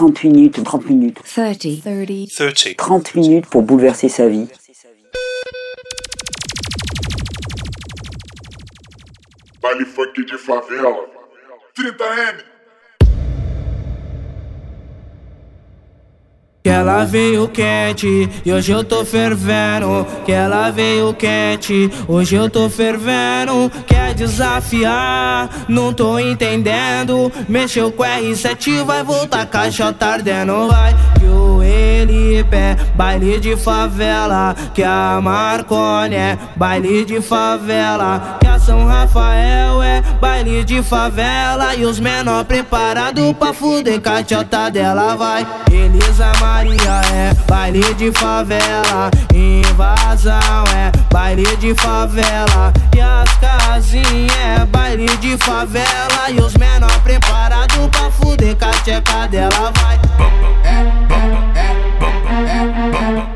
30 minutes, 30 minutes. 30. 30. 30. 30 minutes pour bouleverser sa vie. Baile funk de favela. 30M. Que ela veio quente e hoje eu tô fervendo. Que ela veio quente, hoje eu tô fervendo. Quer desafiar? Não tô entendendo. Mexeu com R7, vai voltar caixa tardendo. Vai que o Elipe é baile de favela. Que a Marconi é baile de favela. Que a São Rafael é baile de favela. E os menor preparados pra fuder caixota dela. Vai, Elisa Maria é baile de favela. Invasão é baile de favela. E as casinhas é baile de favela. E os menor preparados pra fuder caixota dela. Vai. automaticamente.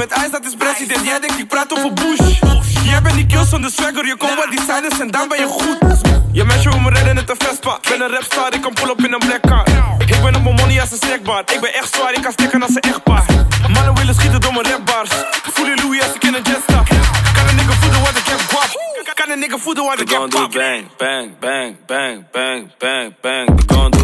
Met ijs, dat is president. Jij denkt ik praat over Bush. Jij bent die kills zonder swagger. Je komt wel die silence en dan ben je goed. Je meisje wil me redden met een Vespa. Ben een rapstar, ik kan pull up in een black car. Ik ben op mijn money als een snackbar. Ik ben echt zwaar, ik kan stikken als een echtpaar. Mannen willen schieten door mijn rapbars. Voel je Louis als ik in een jet stap. Kan een nigga voeden wat ik heb guap. Kan een nigga voeden wat ik heb pap. bang, bang, bang, bang, bang, bang, bang. We gon'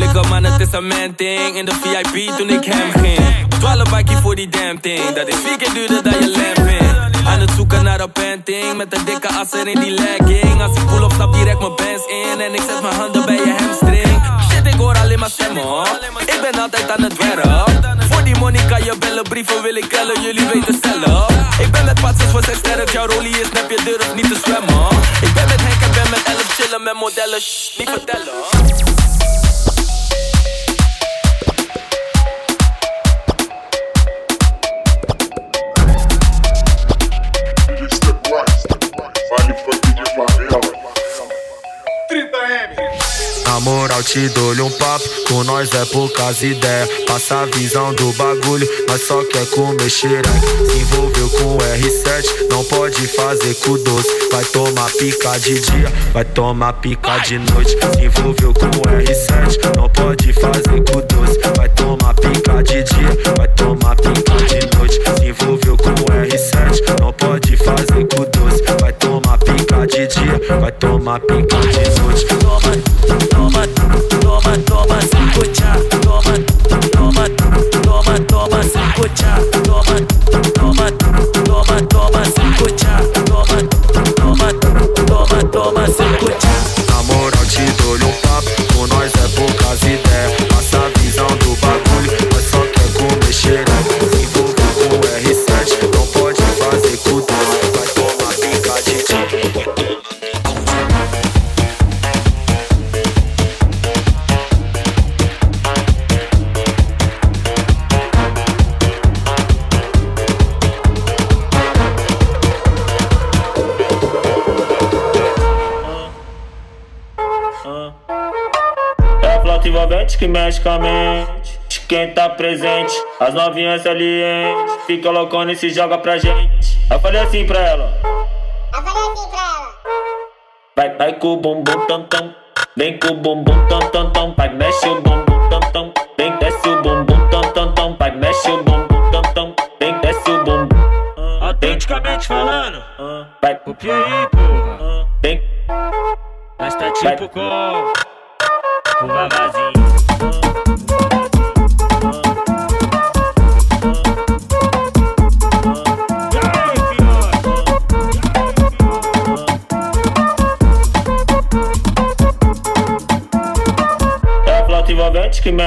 do No liquor man, het is een man thing. In de VIP toen ik hem ging. 12 bakkie voor die damn thing. Dat is vier keer duurder dan je lamp in. Aan het zoeken naar een panting. Met een dikke asser in die legging. Als ik pull op, stap direct mijn bands in. En ik zet mijn handen bij je hamstring. Shit, ik hoor alleen maar stemmen. Ik ben altijd aan het werk. Voor die money kan je bellen, brieven wil ik kellen. Jullie weten zelf. Ik ben met patsers voor zes sterk. Jouw rolie is nep, je durft niet te zwemmen. Ik ben met Henk en ben met elf chillen met modellen. Shh, niet vertellen. Te dou-lhe um papo, com nós é poucas ideias Passa a visão do bagulho, nós só quer comer xereque Se envolveu com o R7, não pode fazer com doce Vai tomar pica de dia, vai tomar pica de noite. Se envolveu com o R7, não pode fazer com doce Vai tomar pica de dia, vai tomar pica de noite. Se envolveu com o R7, não pode fazer com doce Didi, vai tomar pica de zut. Toma, toma, toma. presente. As novinhas ali. Fica loucona e se joga pra gente. Eu falei assim pra ela. Eu falei assim pra ela. Vai, vai com o bumbum tam tam. Vem com o bumbum tam tam tam. Vai, mexe o bumbum tam tam. Vem, desce o bumbum tam tam tam. Vai, mexe o bumbum tam tam. Vem, desce o bumbum. Autenticamente falando. Vai, copia aí, porra. Vem. Mas tá tipo com o.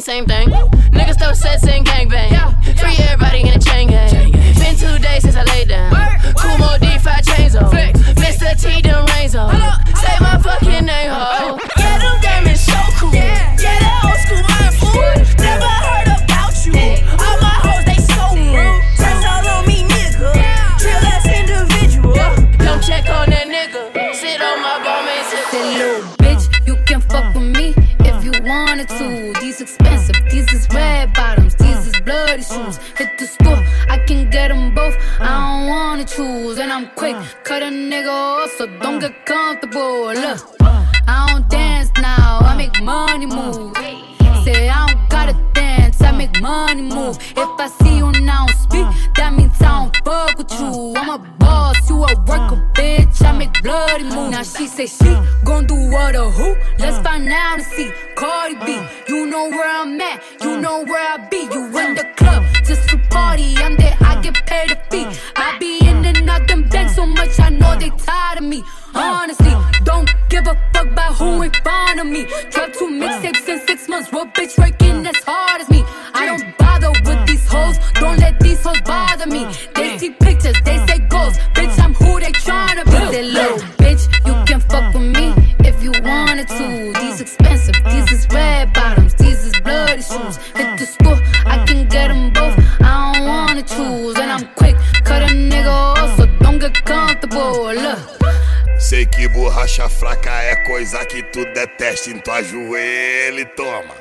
same thing. Detesta, então ajoelha e toma.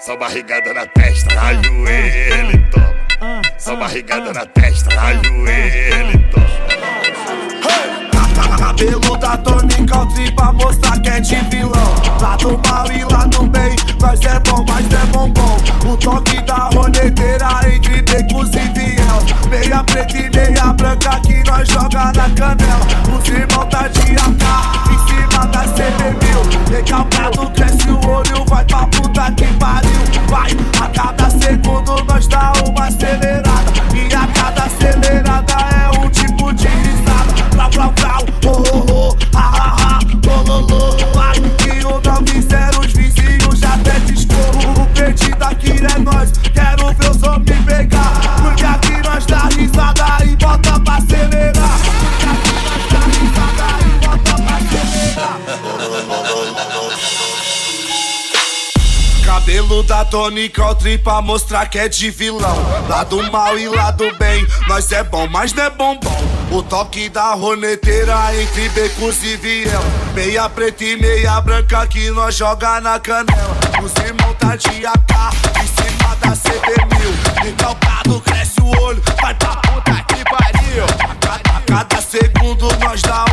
Só barrigada na testa, ajoelha e toma. Só barrigada na testa, ajoelha e toma. Cabelo da Tony Country pra mostrar que é de vilão Lá do mal e lá do bem, nós é bom, mas é bombom O toque da roneteira entre becos e viel Meia preta e meia branca que nós joga na canela Os irmãos tá de AK em cima da CB1000 Recalcado cresce o olho, Tony Country pra mostrar que é de vilão. Lá do mal e lá do bem, nós é bom, mas não é bombom. O toque da roneteira entre becos e viel. Meia preta e meia branca que nós joga na canela. Os irmãos tá de AK em cima da CB1000 Recalcado cresce o olho, vai pra puta que pariu. A, a cada segundo nós dá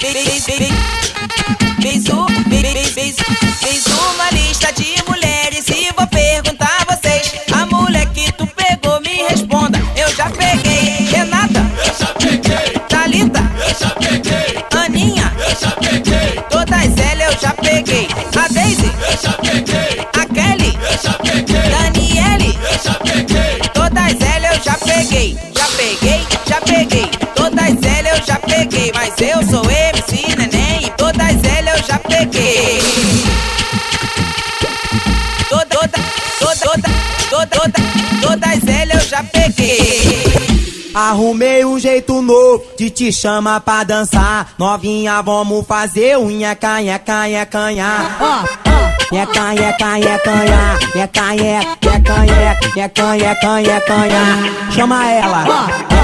Beijo, beijo, beijo, beijo, beijo, beijo, beijo, beijo, beijo, Mas eu sou MC neném e todas elas eu já peguei. Toda, toda, toda, toda, toda, todas elas eu já peguei. Arrumei um jeito novo de te chamar pra dançar. Novinha, vamos fazer nheca, nheca, nheca, nheca. Ó, ó. Nheca, nheca, nheca, nheca. Nheca, nheca, nheca, nheca. Nheca, nheca, nheca, nheca. Chama ela.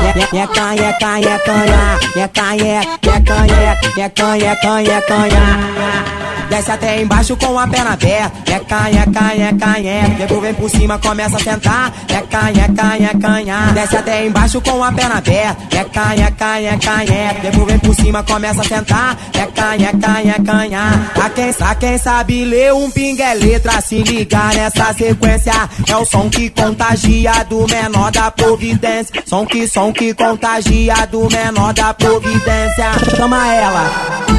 Nheca, nheca, nheca, nheca, nheca. Nheca, nheca, nheca, nheca, nheca, nheca. Desce até embaixo com a perna aberta. Nheca, nheca, nheca, nheca. Depois vem por cima, começa a sentar. Nheca, nheca, nheca, nheca. Desce até embaixo com a perna aberta. Nheca, nheca, nheca, nheca. Depois vem por cima, começa a sentar. Nheca, nheca, nheca, nheca. Pra quem, pra quem sabe ler um pingue é letra, se ligar nessa sequência. É o som que contagia do menor da providência. Som que, som que contagia do menor da providência. Chama ela.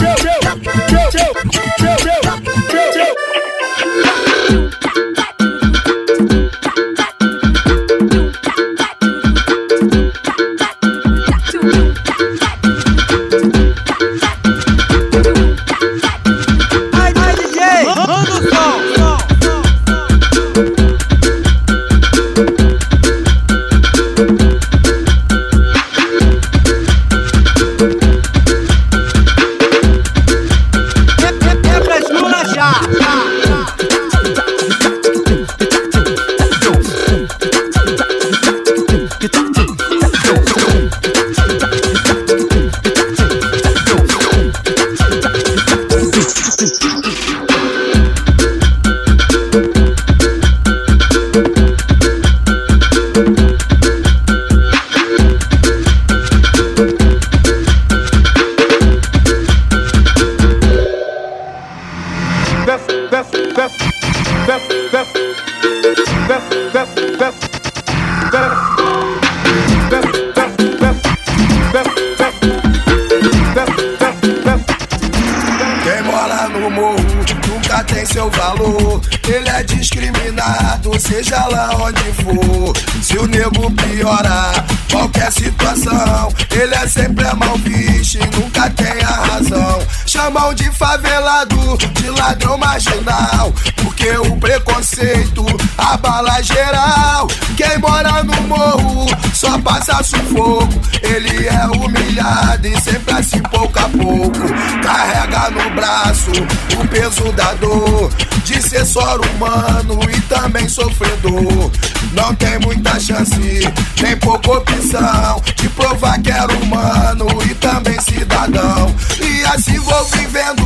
Quem mora no morro nunca tem seu valor. Ele é discriminado, seja lá onde for. Se o nego piorar qualquer situação, ele é sempre mal visto e nunca tem a razão. Chamam de favelado, de ladrão marginal, porque o preconceito abala geral. Quem mora no morro só passa sufoco. Ele é humilhado e sempre assim pouco a pouco. Carrega no braço o peso da dor de ser só humano e também sofredor. Não tem muita chance, nem pouca opção de provar que era humano e também cidadão. E assim vou vivendo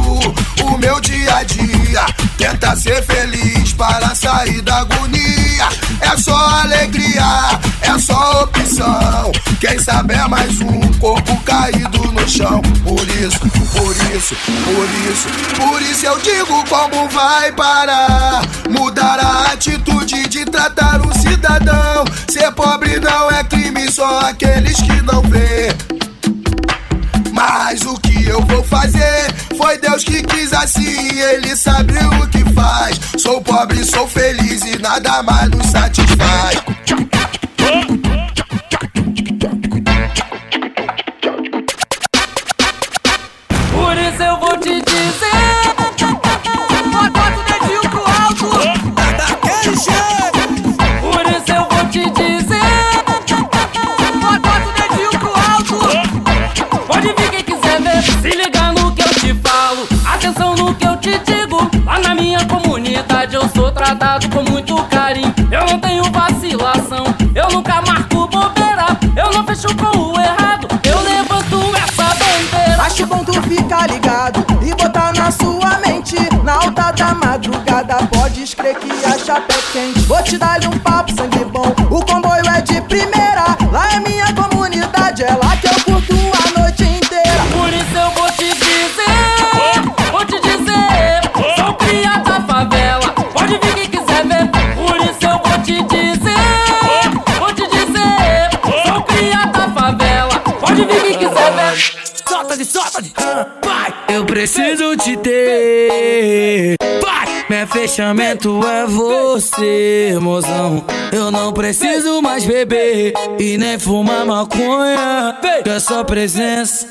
o meu dia a dia. Tenta ser feliz para sair da agonia. É só alegria, é só opção. Quem sabe é mais um corpo caído no chão. Por isso, por isso, por isso, por isso eu digo como vai parar. Mudar a atitude de tratar um cidadão. Ser pobre não é crime, só aqueles que não vê. Eu vou fazer? Foi Deus que quis assim, Ele sabe o que faz. Sou pobre, sou feliz e nada mais nos satisfaz. atenção no que eu te digo. Lá na minha comunidade eu sou tratado com muito carinho. Eu não tenho vacilação, eu nunca marco bobeira. Eu não fecho com o errado, eu levanto essa bandeira. Acho bom tu ficar ligado e botar na sua mente. Na alta da madrugada, podes crer que a chapa é quente. Vou te dar um papo sangue é bom. O preciso te ter. Meu fechamento é você, mozão. Eu não preciso mais beber e nem fumar maconha. Que a sua presença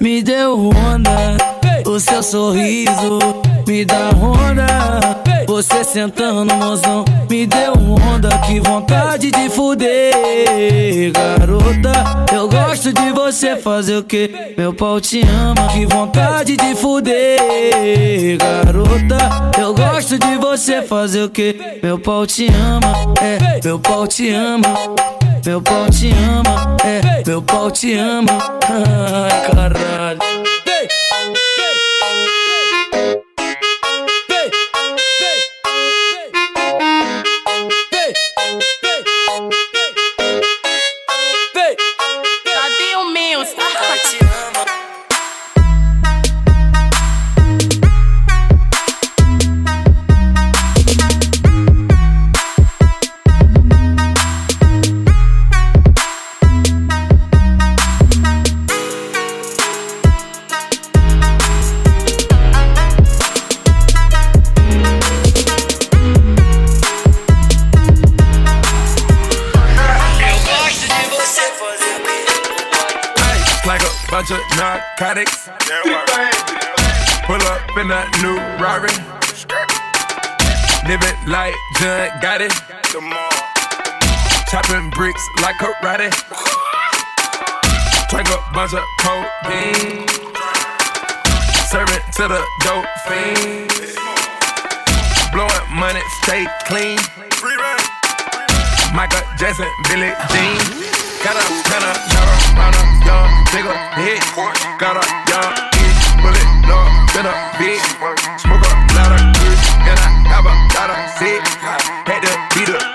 me deu onda. O seu sorriso me dá onda. Você sentando, mozão, me deu onda. Que vontade de fuder, garota. Eu gosto de você fazer o que? Meu pau te ama. Que vontade de fuder, garota. Eu gosto de você fazer o que? Meu pau te ama. É, meu pau te ama. Meu pau te ama. É, meu pau te ama. Ai, caralho. John got it. Chopping bricks like karate. Drink a bunch of codeine. Serving to the dope fiends. Blowing money, stay clean. Michael Jackson, Billie Jean. Got a got a marijuana, young nigga hit. Got a young bitch, bullet, no, been a bitch. Smoke a lot of good, and I have a lot of sick leader.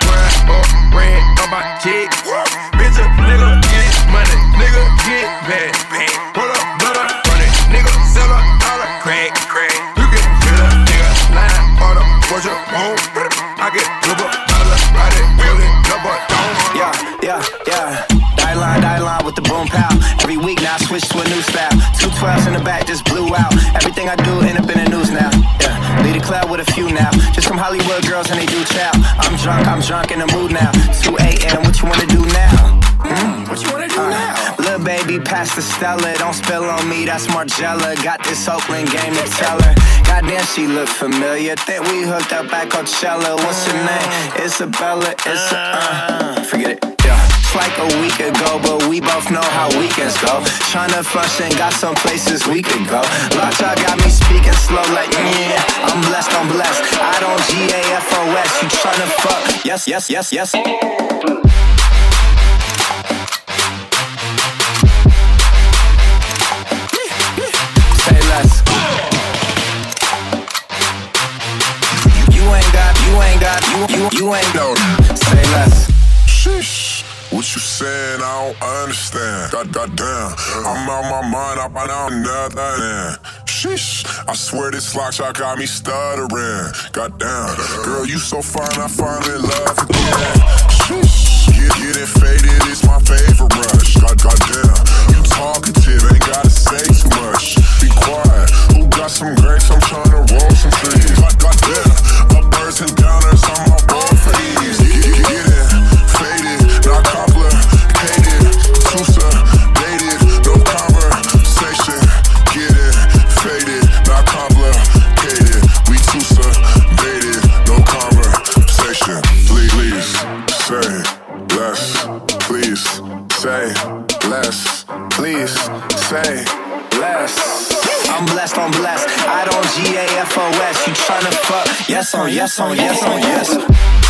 Pass the Stella. Don't spill on me, that's Margella. Got this Oakland game to tell her. Goddamn, she look familiar. Think we hooked up at Coachella. What's her name? Isabella. It's a, uh, forget it. Yeah. It's like a week ago, but we both know how weekends go. Tryna function, got some places we could go. Lockjaw got me speaking slow, like, yeah, I'm blessed, I'm blessed. I don't G A F O S. You tryna fuck? Yes, yes, yes, yes. You. Say less. Sheesh. What you saying? I don't understand. God, goddamn. I'm out my mind. I find out nothing. Sheesh. I swear this lock shot got me stuttering. Goddamn. Girl, you so fine. I finally love again. Sheesh. Get, getting faded is my favorite rush. God, goddamn. You talkative. Ain't gotta say too much. Be quiet. Who got some grapes? I'm trying to roll some trees. God, goddamn. Uppers and downers. Yes on, yes on, yes on, yes.